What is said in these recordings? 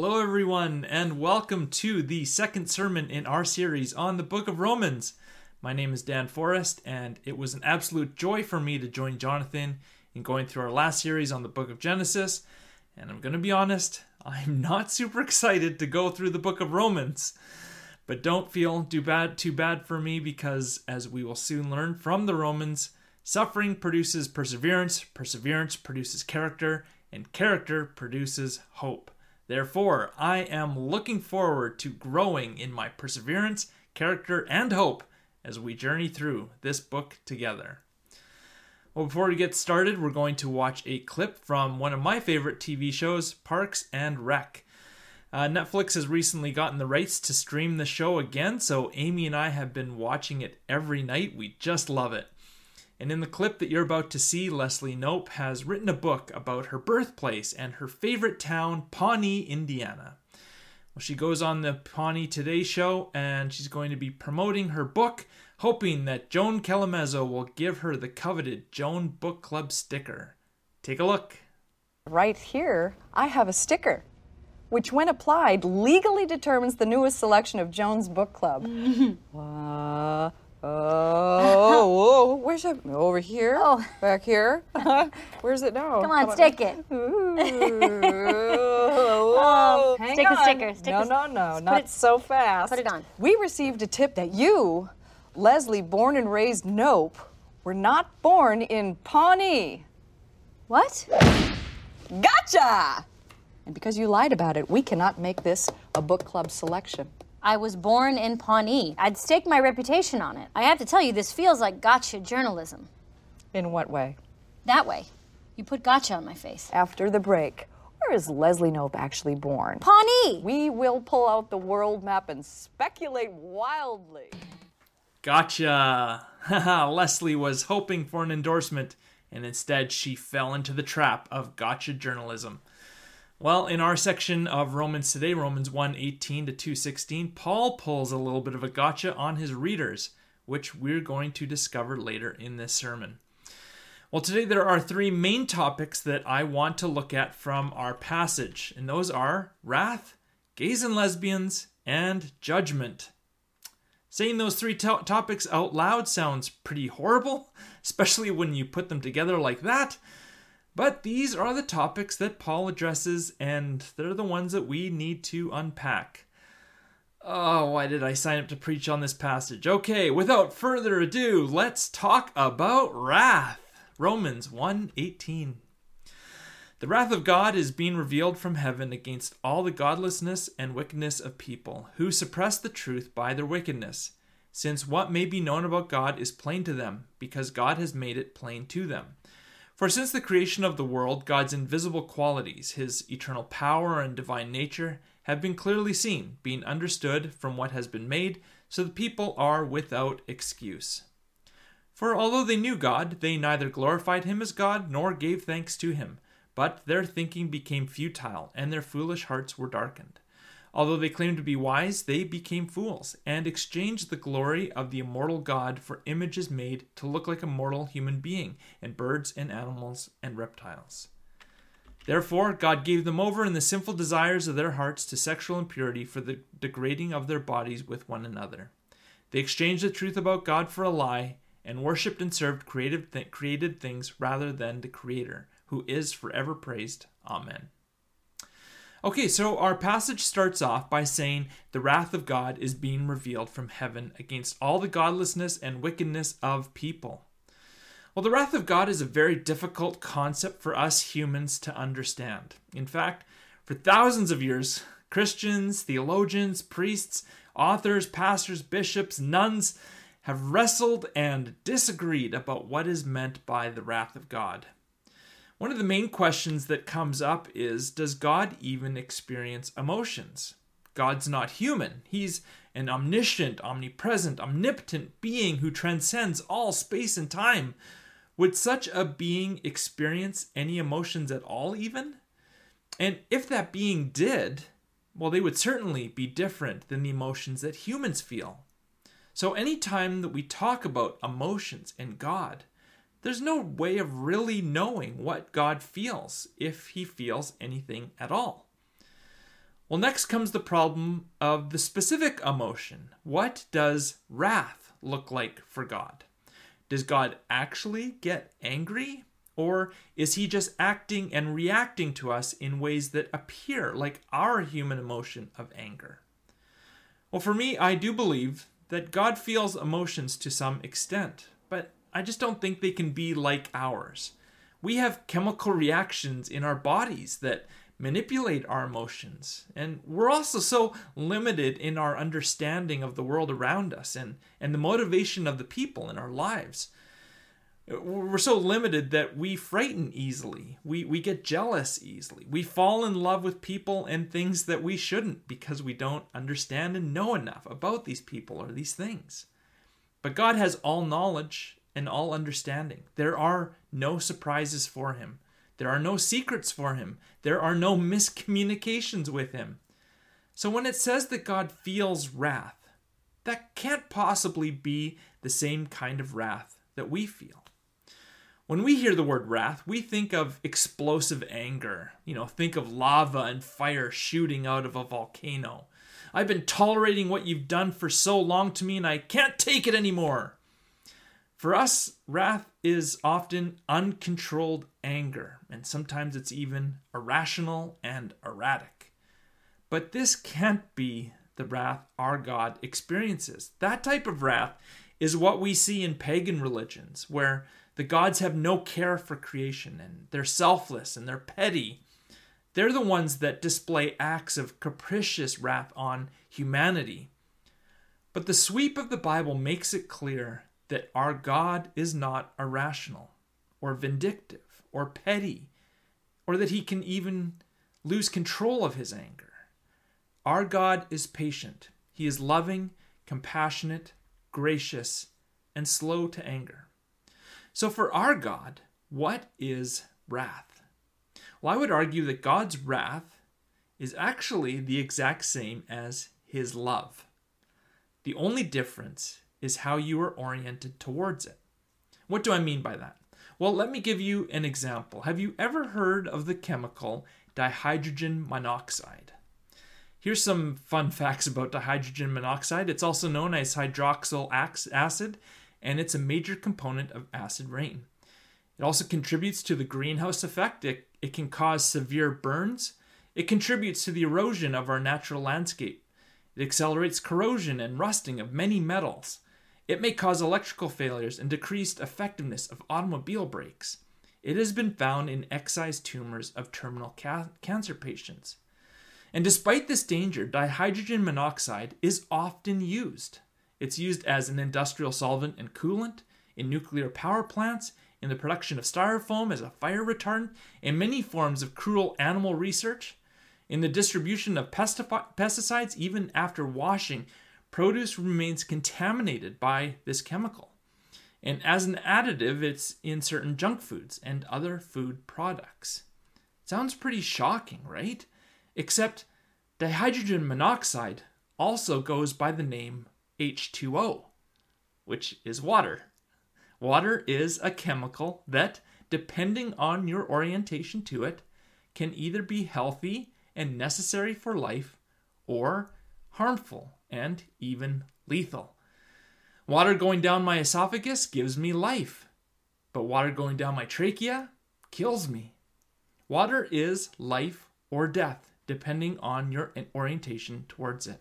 Hello, everyone, and welcome to the second sermon in our series on the book of Romans. My name is Dan Forrest, and it was an absolute joy for me to join Jonathan in going through our last series on the book of Genesis. And I'm going to be honest, I'm not super excited to go through the book of Romans. But don't feel too bad too bad for me because as we will soon learn from the Romans, suffering produces perseverance, perseverance produces character, and character produces hope. Therefore, I am looking forward to growing in my perseverance, character, and hope as we journey through this book together. Well, before we get started, we're going to watch a clip from one of my favorite TV shows, Parks and Rec. Uh, Netflix has recently gotten the rights to stream the show again, so Amy and I have been watching it every night. We just love it. And in the clip that you're about to see, Leslie Knope has written a book about her birthplace and her favorite town, Pawnee, Indiana. Well, she goes on the Pawnee Today show and she's going to be promoting her book, hoping that Joan Callamezzo will give her the coveted Joan Book Club sticker. Take a look. Right here, I have a sticker which, when applied, legally determines the newest selection of Joan's Book Club. uh, oh, where's it? Over here? Oh. Back here? Where's it now? Come on, stick it. Whoa. Um, stick the on. sticker, stick no, the- no, no, put not it- so fast. put it on. We received a tip that you, Leslie, born and raised Nope, were not born in Pawnee. What? Gotcha! And because you lied about it, we cannot make this a book club selection. I was born in Pawnee. I'd stake my reputation on it. I have to tell you, this feels like gotcha journalism. In what way? That way. You put gotcha on my face. After the break, where is Leslie Knope actually born? Pawnee! We will pull out the world map and speculate wildly. Gotcha! Leslie was hoping for an endorsement, and instead she fell into the trap of gotcha journalism. Well, in our section of Romans today, Romans 1 18 to 216, Paul pulls a little bit of a gotcha on his readers, which we're going to discover later in this sermon. Well, today there are three main topics that I want to look at from our passage, and those are wrath, gays and lesbians, and judgment. Saying those three to- topics out loud sounds pretty horrible, especially when you put them together like that. But these are the topics that Paul addresses, and they're the ones that we need to unpack. Oh, why did I sign up to preach on this passage? Okay, without further ado, let's talk about wrath. Romans 1:18. The wrath of God is being revealed from heaven against all the godlessness and wickedness of people who suppress the truth by their wickedness, since what may be known about God is plain to them, because God has made it plain to them. For since the creation of the world, God's invisible qualities, his eternal power and divine nature, have been clearly seen, being understood from what has been made, so the people are without excuse. For although they knew God, they neither glorified him as God nor gave thanks to him, but their thinking became futile, and their foolish hearts were darkened. Although they claimed to be wise, they became fools, and exchanged the glory of the immortal God for images made to look like a mortal human being, and birds and animals and reptiles. Therefore, God gave them over in the sinful desires of their hearts to sexual impurity for the degrading of their bodies with one another. They exchanged the truth about God for a lie, and worshipped and served created things rather than the Creator, who is forever praised. Amen. Okay, so our passage starts off by saying the wrath of God is being revealed from heaven against all the godlessness and wickedness of people. Well, the wrath of God is a very difficult concept for us humans to understand. In fact, for thousands of years, Christians, theologians, priests, authors, pastors, bishops, nuns have wrestled and disagreed about what is meant by the wrath of God. One of the main questions that comes up is Does God even experience emotions? God's not human. He's an omniscient, omnipresent, omnipotent being who transcends all space and time. Would such a being experience any emotions at all, even? And if that being did, well, they would certainly be different than the emotions that humans feel. So, anytime that we talk about emotions and God, there's no way of really knowing what God feels, if he feels anything at all. Well, next comes the problem of the specific emotion. What does wrath look like for God? Does God actually get angry? Or is he just acting and reacting to us in ways that appear like our human emotion of anger? Well, for me, I do believe that God feels emotions to some extent, I just don't think they can be like ours. We have chemical reactions in our bodies that manipulate our emotions. And we're also so limited in our understanding of the world around us and, and the motivation of the people in our lives. We're so limited that we frighten easily. We, we get jealous easily. We fall in love with people and things that we shouldn't because we don't understand and know enough about these people or these things. But God has all knowledge and all understanding. There are no surprises for Him. There are no secrets for him. There are no miscommunications with him. So when it says that God feels wrath, that can't possibly be the same kind of wrath that we feel. When we hear the word wrath, we think of explosive anger. You know, think of lava and fire shooting out of a volcano. I've been tolerating what you've done for so long to me and I can't take it anymore. For us, wrath is often uncontrolled anger, and sometimes it's even irrational and erratic. But this can't be the wrath our God experiences. That type of wrath is what we see in pagan religions, where the gods have no care for creation and they're selfless and they're petty. They're the ones that display acts of capricious wrath on humanity. But the sweep of the Bible makes it clear that our God is not irrational or vindictive or petty, or that he can even lose control of his anger. Our God is patient, he is loving, compassionate, gracious, and slow to anger. So, for our God, what is wrath? Well, I would argue that God's wrath is actually the exact same as his love. The only difference is how you are oriented towards it. What do I mean by that? Well, let me give you an example. Have you ever heard of the chemical dihydrogen monoxide? Here's some fun facts about dihydrogen monoxide. It's also known as hydroxyl acid, and it's a major component of acid rain. It also contributes to the greenhouse effect. It, it can cause severe burns. It contributes to the erosion of our natural landscape. It accelerates corrosion and rusting of many metals. It may cause electrical failures and decreased effectiveness of automobile brakes. It has been found in excised tumors of terminal ca- cancer patients. And despite this danger, dihydrogen monoxide is often used. It's used as an industrial solvent and coolant, in nuclear power plants, in the production of styrofoam as a fire retardant, in many forms of cruel animal research, in the distribution of pesticides, even after washing produce remains contaminated by this chemical. And as an additive, it's in certain junk foods and other food products. Sounds pretty shocking, right? Except dihydrogen monoxide also goes by the name H2O, which is water. Water is a chemical that, depending on your orientation to it, can either be healthy and necessary for life or harmful and even lethal. Water going down my esophagus gives me life, but water going down my trachea kills me. Water is life or death, depending on your orientation towards it.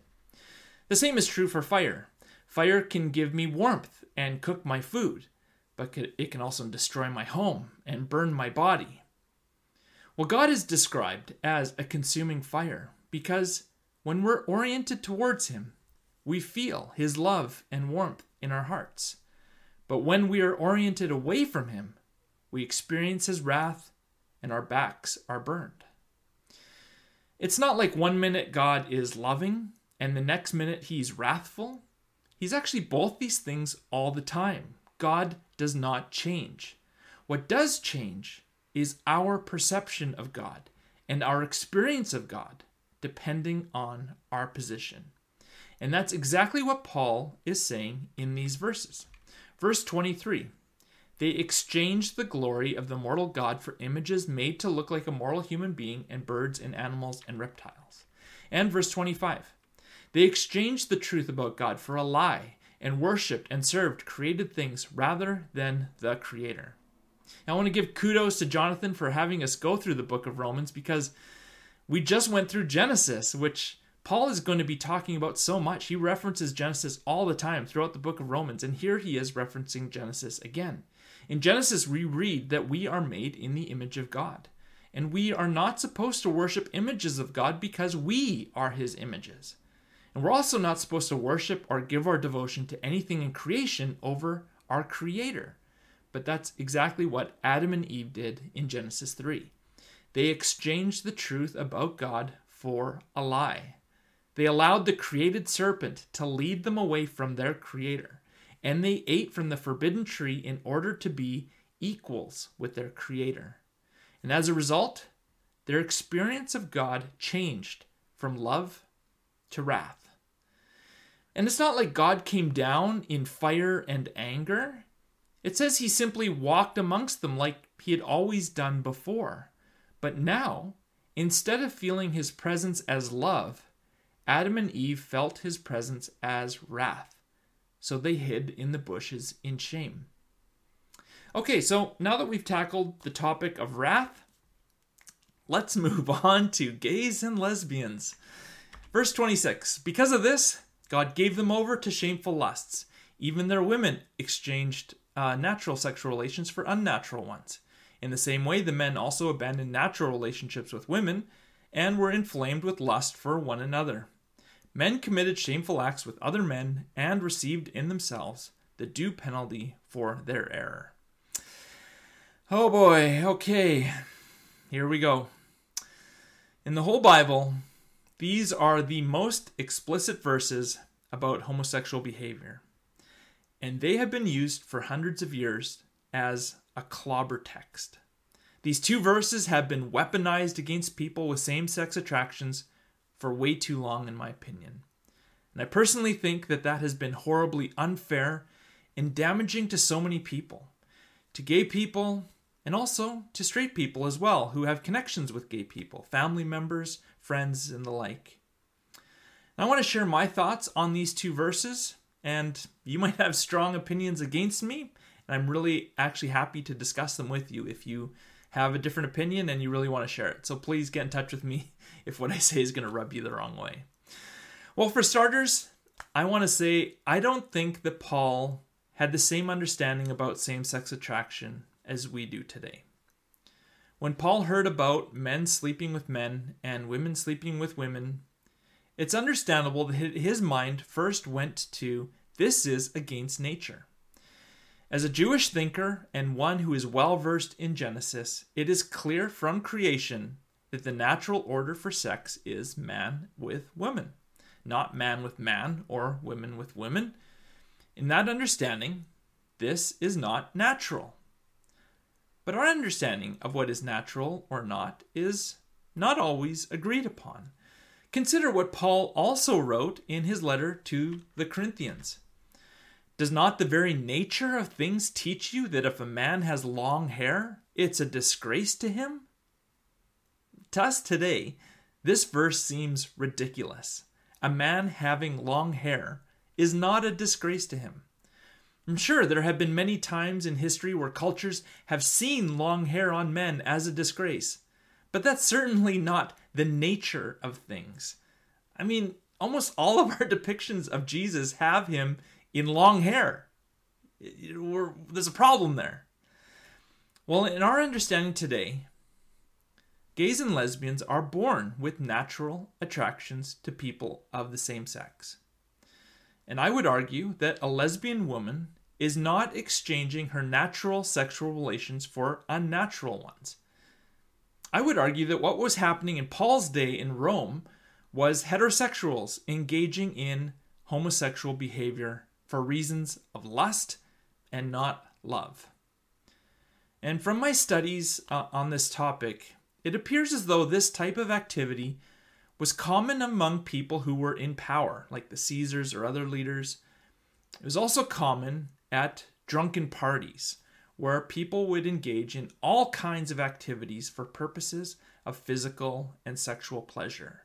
The same is true for fire. Fire can give me warmth and cook my food, but it can also destroy my home and burn my body. Well, God is described as a consuming fire because when we're oriented towards Him, we feel His love and warmth in our hearts. But when we are oriented away from Him, we experience His wrath and our backs are burned. It's not like one minute God is loving and the next minute He's wrathful. He's actually both these things all the time. God does not change. What does change is our perception of God and our experience of God depending on our position. And that's exactly what Paul is saying in these verses. Verse 23 They exchanged the glory of the mortal God for images made to look like a mortal human being and birds and animals and reptiles. And verse 25 They exchanged the truth about God for a lie and worshiped and served created things rather than the Creator. I want to give kudos to Jonathan for having us go through the book of Romans because we just went through Genesis, which Paul is going to be talking about so much. He references Genesis all the time throughout the book of Romans, and here he is referencing Genesis again. In Genesis, we read that we are made in the image of God, and we are not supposed to worship images of God because we are his images. And we're also not supposed to worship or give our devotion to anything in creation over our Creator. But that's exactly what Adam and Eve did in Genesis 3. They exchanged the truth about God for a lie. They allowed the created serpent to lead them away from their Creator, and they ate from the forbidden tree in order to be equals with their Creator. And as a result, their experience of God changed from love to wrath. And it's not like God came down in fire and anger. It says he simply walked amongst them like he had always done before. But now, instead of feeling his presence as love, Adam and Eve felt his presence as wrath. So they hid in the bushes in shame. Okay, so now that we've tackled the topic of wrath, let's move on to gays and lesbians. Verse 26 Because of this, God gave them over to shameful lusts. Even their women exchanged uh, natural sexual relations for unnatural ones. In the same way, the men also abandoned natural relationships with women and were inflamed with lust for one another. Men committed shameful acts with other men and received in themselves the due penalty for their error. Oh boy, okay, here we go. In the whole Bible, these are the most explicit verses about homosexual behavior and they have been used for hundreds of years as a clobber text. These two verses have been weaponized against people with same sex attractions for way too long, in my opinion. And I personally think that that has been horribly unfair and damaging to so many people, to gay people, and also to straight people as well, who have connections with gay people, family members, friends, and the like. I want to share my thoughts on these two verses and you might have strong opinions against me. And I'm really actually happy to discuss them with you if you have a different opinion and you really want to share it. So please get in touch with me if what I say is going to rub you the wrong way. Well, for starters, I want to say I don't think that Paul had the same understanding about same sex attraction as we do today. When Paul heard about men sleeping with men and women sleeping with women, it's understandable that his mind first went to this is against nature. As a Jewish thinker and one who is well versed in Genesis, it is clear from creation that the natural order for sex is man with woman, not man with man or women with women. In that understanding, this is not natural. But our understanding of what is natural or not is not always agreed upon. Consider what Paul also wrote in his letter to the Corinthians. Does not the very nature of things teach you that if a man has long hair, it's a disgrace to him? To us today, this verse seems ridiculous. A man having long hair is not a disgrace to him. I'm sure there have been many times in history where cultures have seen long hair on men as a disgrace, but that's certainly not the nature of things. I mean, almost all of our depictions of Jesus have him in long hair. We're, there's a problem there. Well, in our understanding today, gays and lesbians are born with natural attractions to people of the same sex. And I would argue that a lesbian woman is not exchanging her natural sexual relations for unnatural ones. I would argue that what was happening in Paul's day in Rome was heterosexuals engaging in homosexual behavior for reasons of lust and not love. And from my studies uh, on this topic, it appears as though this type of activity was common among people who were in power, like the Caesars or other leaders. It was also common at drunken parties, where people would engage in all kinds of activities for purposes of physical and sexual pleasure.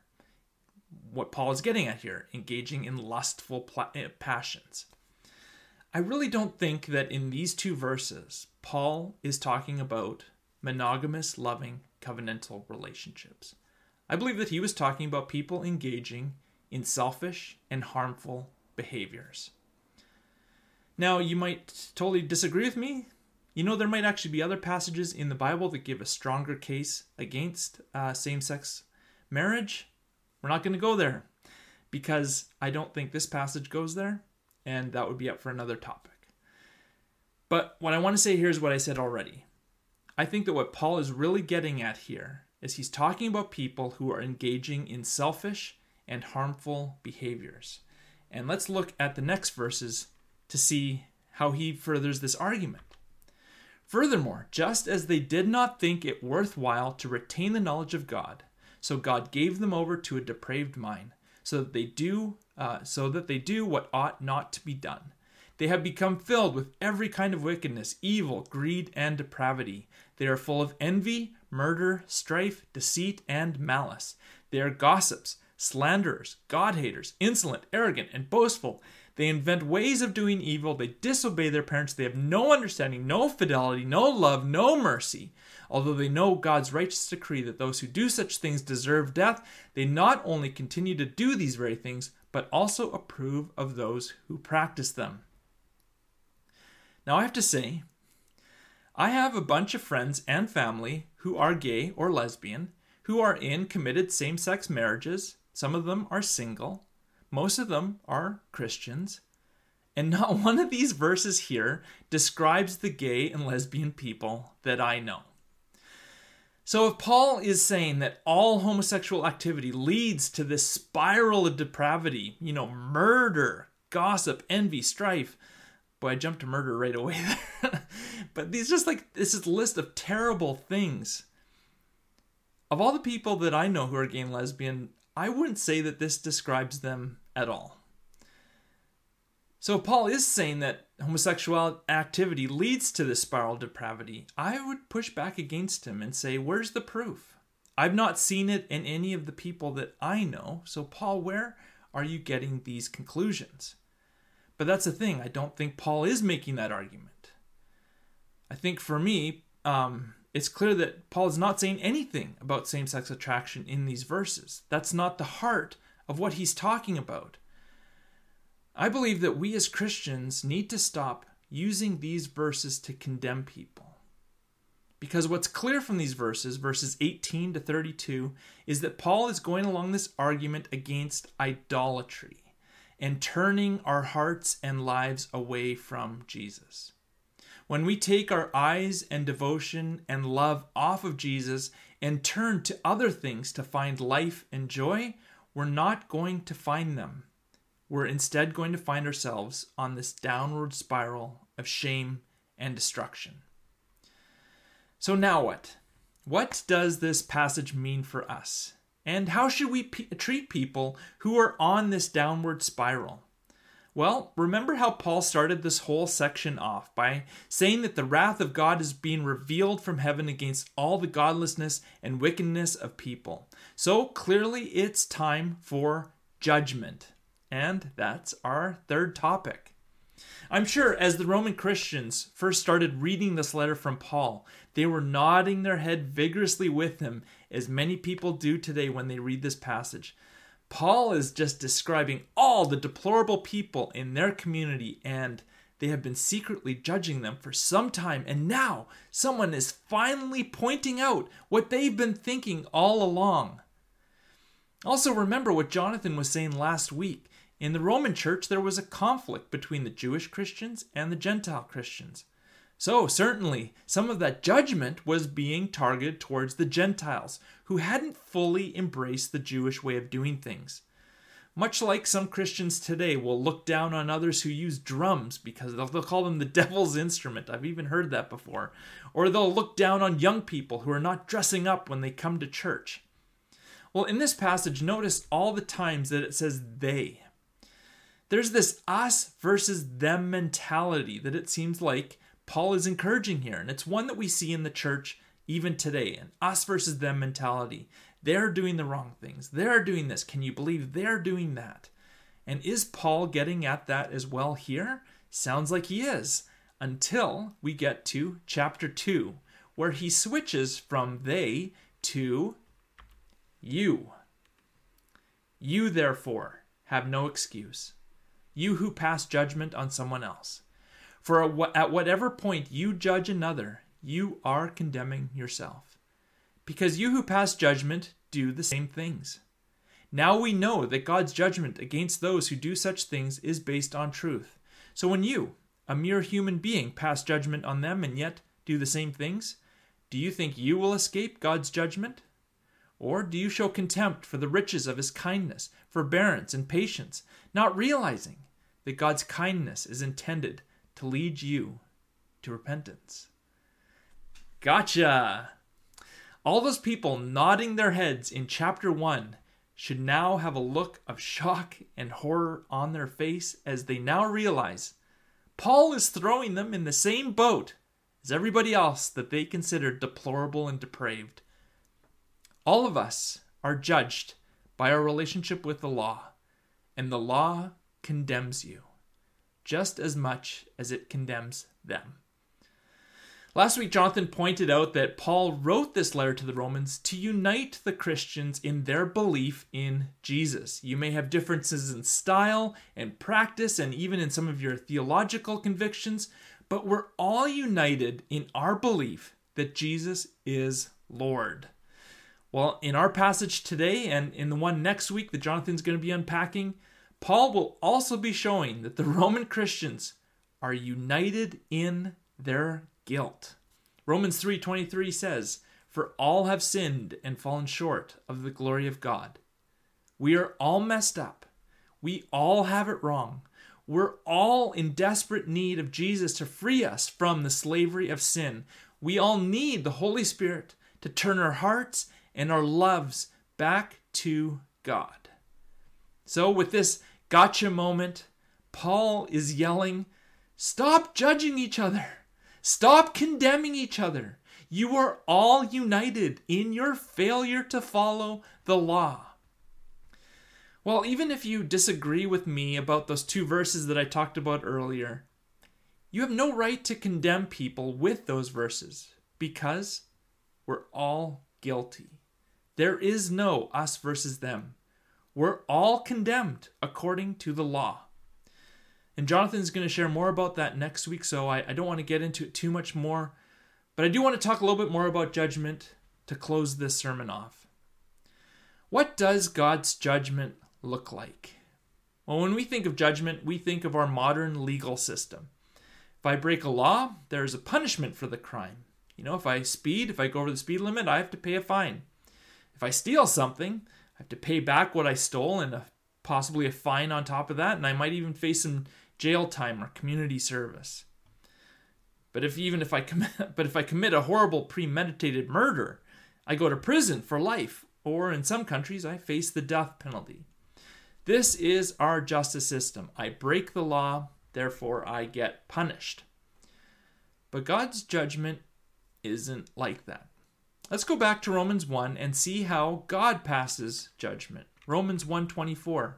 what Paul is getting at here engaging in lustful pla- eh, passions. I really don't think that in these two verses, Paul is talking about monogamous, loving, covenantal relationships. I believe that he was talking about people engaging in selfish and harmful behaviors. Now, you might totally disagree with me. You know, there might actually be other passages in the Bible that give a stronger case against uh, same sex marriage. We're not going to go there because I don't think this passage goes there, and that would be up for another topic. But what I want to say here is what I said already. I think that what Paul is really getting at here is he's talking about people who are engaging in selfish and harmful behaviors. And let's look at the next verses to see how he furthers this argument. Furthermore, just as they did not think it worthwhile to retain the knowledge of God, so God gave them over to a depraved mind, so that they do uh, so that they do what ought not to be done. They have become filled with every kind of wickedness, evil, greed, and depravity. They are full of envy, murder, strife, deceit, and malice. They are gossips, slanderers, God haters, insolent, arrogant, and boastful. They invent ways of doing evil. They disobey their parents. They have no understanding, no fidelity, no love, no mercy. Although they know God's righteous decree that those who do such things deserve death, they not only continue to do these very things, but also approve of those who practice them. Now, I have to say, I have a bunch of friends and family who are gay or lesbian, who are in committed same sex marriages. Some of them are single, most of them are Christians. And not one of these verses here describes the gay and lesbian people that I know. So, if Paul is saying that all homosexual activity leads to this spiral of depravity, you know, murder, gossip, envy, strife, boy, I jumped to murder right away there. but these just like this is a list of terrible things. Of all the people that I know who are gay and lesbian, I wouldn't say that this describes them at all. So Paul is saying that homosexual activity leads to this spiral depravity. I would push back against him and say, where's the proof? I've not seen it in any of the people that I know. So Paul, where are you getting these conclusions? But that's the thing. I don't think Paul is making that argument. I think for me, um, it's clear that Paul is not saying anything about same sex attraction in these verses. That's not the heart of what he's talking about. I believe that we as Christians need to stop using these verses to condemn people. Because what's clear from these verses, verses 18 to 32, is that Paul is going along this argument against idolatry and turning our hearts and lives away from Jesus. When we take our eyes and devotion and love off of Jesus and turn to other things to find life and joy, we're not going to find them. We're instead going to find ourselves on this downward spiral of shame and destruction. So, now what? What does this passage mean for us? And how should we treat people who are on this downward spiral? Well, remember how Paul started this whole section off by saying that the wrath of God is being revealed from heaven against all the godlessness and wickedness of people. So clearly it's time for judgment. And that's our third topic. I'm sure as the Roman Christians first started reading this letter from Paul, they were nodding their head vigorously with him, as many people do today when they read this passage. Paul is just describing all the deplorable people in their community, and they have been secretly judging them for some time, and now someone is finally pointing out what they've been thinking all along. Also, remember what Jonathan was saying last week. In the Roman church, there was a conflict between the Jewish Christians and the Gentile Christians. So, certainly, some of that judgment was being targeted towards the Gentiles, who hadn't fully embraced the Jewish way of doing things. Much like some Christians today will look down on others who use drums because they'll, they'll, call them the devil's instrument. I've even heard that before. Or they'll look down on young people who are not dressing up when they come to church. Well, in this passage, notice all the times that it says they. There's this us versus them mentality that it seems like Paul is encouraging here, and it's one that we see in the church even today an us versus them mentality. they're doing the wrong things. They're doing this. Can you believe they're doing that? And is Paul getting at that as well here? Sounds like he is, until we get to chapter 2, where he switches from they to you. You, therefore, have no excuse. You who pass judgment on someone else. For at whatever point you judge another, you are condemning yourself. Because you who pass judgment do the same things. Now we know that God's judgment against those who do such things is based on truth. So when you, a mere human being, pass judgment on them and yet do the same things, do you think you will escape God's judgment? Or do you show contempt for the riches of his kindness, forbearance, and patience, not realizing that God's kindness is intended to lead you to repentance? Gotcha! All those people nodding their heads in chapter 1 should now have a look of shock and horror on their face as they now realize Paul is throwing them in the same boat as everybody else that they consider deplorable and depraved. All of us are judged by our relationship with the law, and the law condemns you just as much as it condemns them. Last week, Jonathan pointed out that Paul wrote this letter to the Romans to unite the Christians in their belief in Jesus. You may have differences in style and practice, and even in some of your theological convictions, but we're all united in our belief that Jesus is Lord. Well, in our passage today and in the one next week that Jonathan's going to be unpacking, Paul will also be showing that the Roman Christians are united in their guilt. Romans 3:23 says, "For all have sinned and fallen short of the glory of God." We are all messed up. We all have it wrong. We're all in desperate need of Jesus to free us from the slavery of sin. We all need the Holy Spirit to turn our hearts and our loves back to God. So, with this gotcha moment, Paul is yelling, Stop judging each other. Stop condemning each other. You are all united in your failure to follow the law. Well, even if you disagree with me about those two verses that I talked about earlier, you have no right to condemn people with those verses because we're all guilty. There is no us versus them. We're all condemned according to the law. And Jonathan's going to share more about that next week, so I, I don't want to get into it too much more. But I do want to talk a little bit more about judgment to close this sermon off. What does God's judgment look like? Well, when we think of judgment, we think of our modern legal system. If I break a law, there's a punishment for the crime. You know, if I speed, if I go over the speed limit, I have to pay a fine. If I steal something, have to pay back what I stole and a, possibly a fine on top of that, and I might even face some jail time or community service. But if even if I commit but if I commit a horrible premeditated murder, I go to prison for life, or in some countries I face the death penalty. This is our justice system. I break the law, therefore I get punished. But God's judgment isn't like that. Let's go back to Romans 1 and see how God passes judgment. Romans 1:24.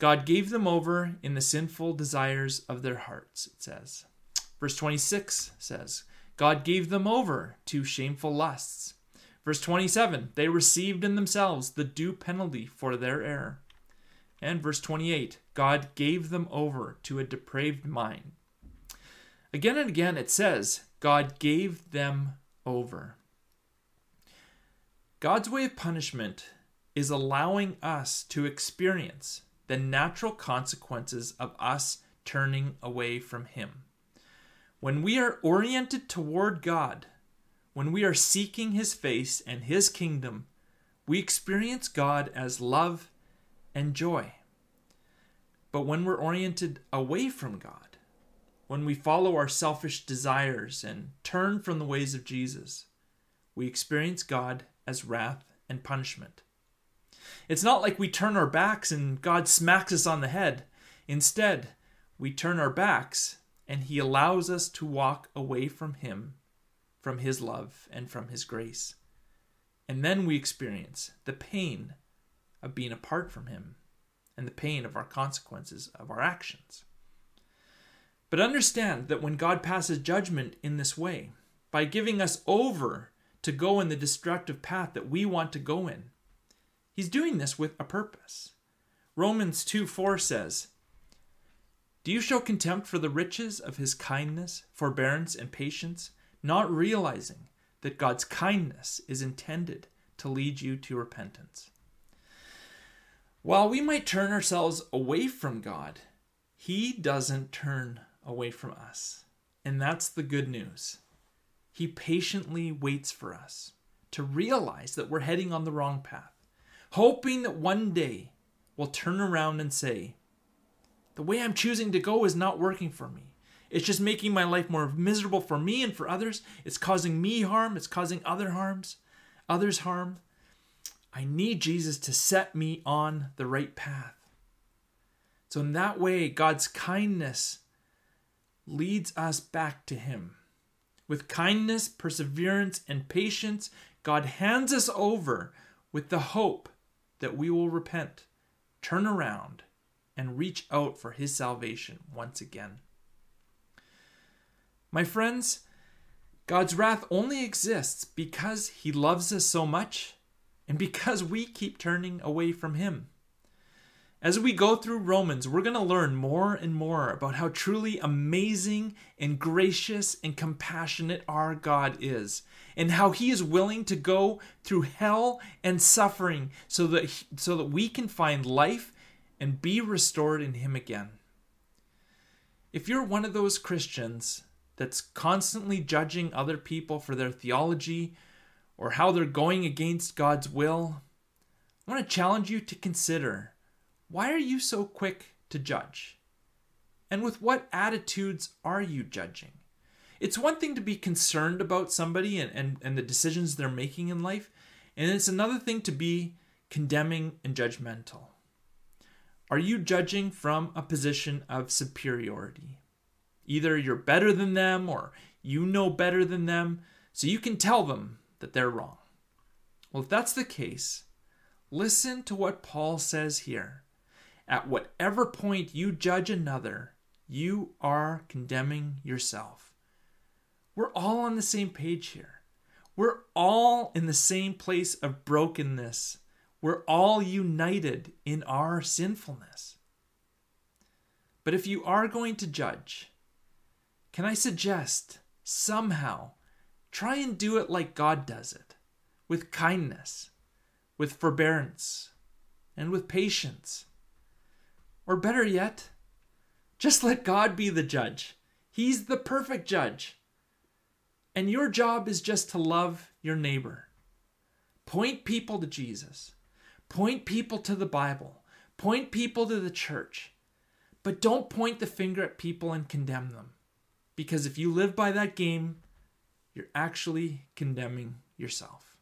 God gave them over in the sinful desires of their hearts, it says. Verse 26 says, God gave them over to shameful lusts. Verse 27, they received in themselves the due penalty for their error. And verse 28, God gave them over to a depraved mind. Again and again it says, God gave them over. God's way of punishment is allowing us to experience the natural consequences of us turning away from Him. When we are oriented toward God, when we are seeking His face and His kingdom, we experience God as love and joy. But when we're oriented away from God, when we follow our selfish desires and turn from the ways of Jesus, we experience God as wrath and punishment. It's not like we turn our backs and God smacks us on the head. Instead, we turn our backs and He allows us to walk away from Him, from His love, and from His grace. And then we experience the pain of being apart from Him and the pain of our consequences of our actions. But understand that when God passes judgment in this way, by giving us over to go in the destructive path that we want to go in, He's doing this with a purpose. Romans 2 4 says, Do you show contempt for the riches of His kindness, forbearance, and patience, not realizing that God's kindness is intended to lead you to repentance? While we might turn ourselves away from God, He doesn't turn away from us. And that's the good news. He patiently waits for us to realize that we're heading on the wrong path, hoping that one day we'll turn around and say, The way I'm choosing to go is not working for me. It's just making my life more miserable for me and for others. It's causing me harm, it's causing other harms, others harm. I need Jesus to set me on the right path. So, in that way, God's kindness leads us back to Him. With kindness, perseverance, and patience, God hands us over with the hope that we will repent, turn around, and reach out for His salvation once again. My friends, God's wrath only exists because He loves us so much and because we keep turning away from Him. As we go through Romans, we're going to learn more and more about how truly amazing and gracious and compassionate our God is, and how He is willing to go through hell and suffering so that, so that we can find life and be restored in Him again. If you're one of those Christians that's constantly judging other people for their theology or how they're going against God's will, I want to challenge you to consider why are you so quick to judge? And with what attitudes are you judging? It's one thing to be concerned about somebody and, and, and the decisions they're making in life, and it's another thing to be condemning and judgmental. Are you judging from a position of superiority? Either you're better than them or you know better than them, so you can tell them that they're wrong. Well, if that's the case, listen to what Paul says here. At whatever point you judge another, you are condemning yourself. We're all on the same page here. We're all in the same place of brokenness. We're all united in our sinfulness. But if you are going to judge, can I suggest somehow try and do it like God does it with kindness, with forbearance, and with patience. Or better yet, just let God be the judge. He's the perfect judge. And your job is just to love your neighbor. Point people to Jesus. Point people to the Bible. Point people to the church. But don't point the finger at people and condemn them. Because if you live by that game, you're actually condemning yourself.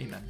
Amen.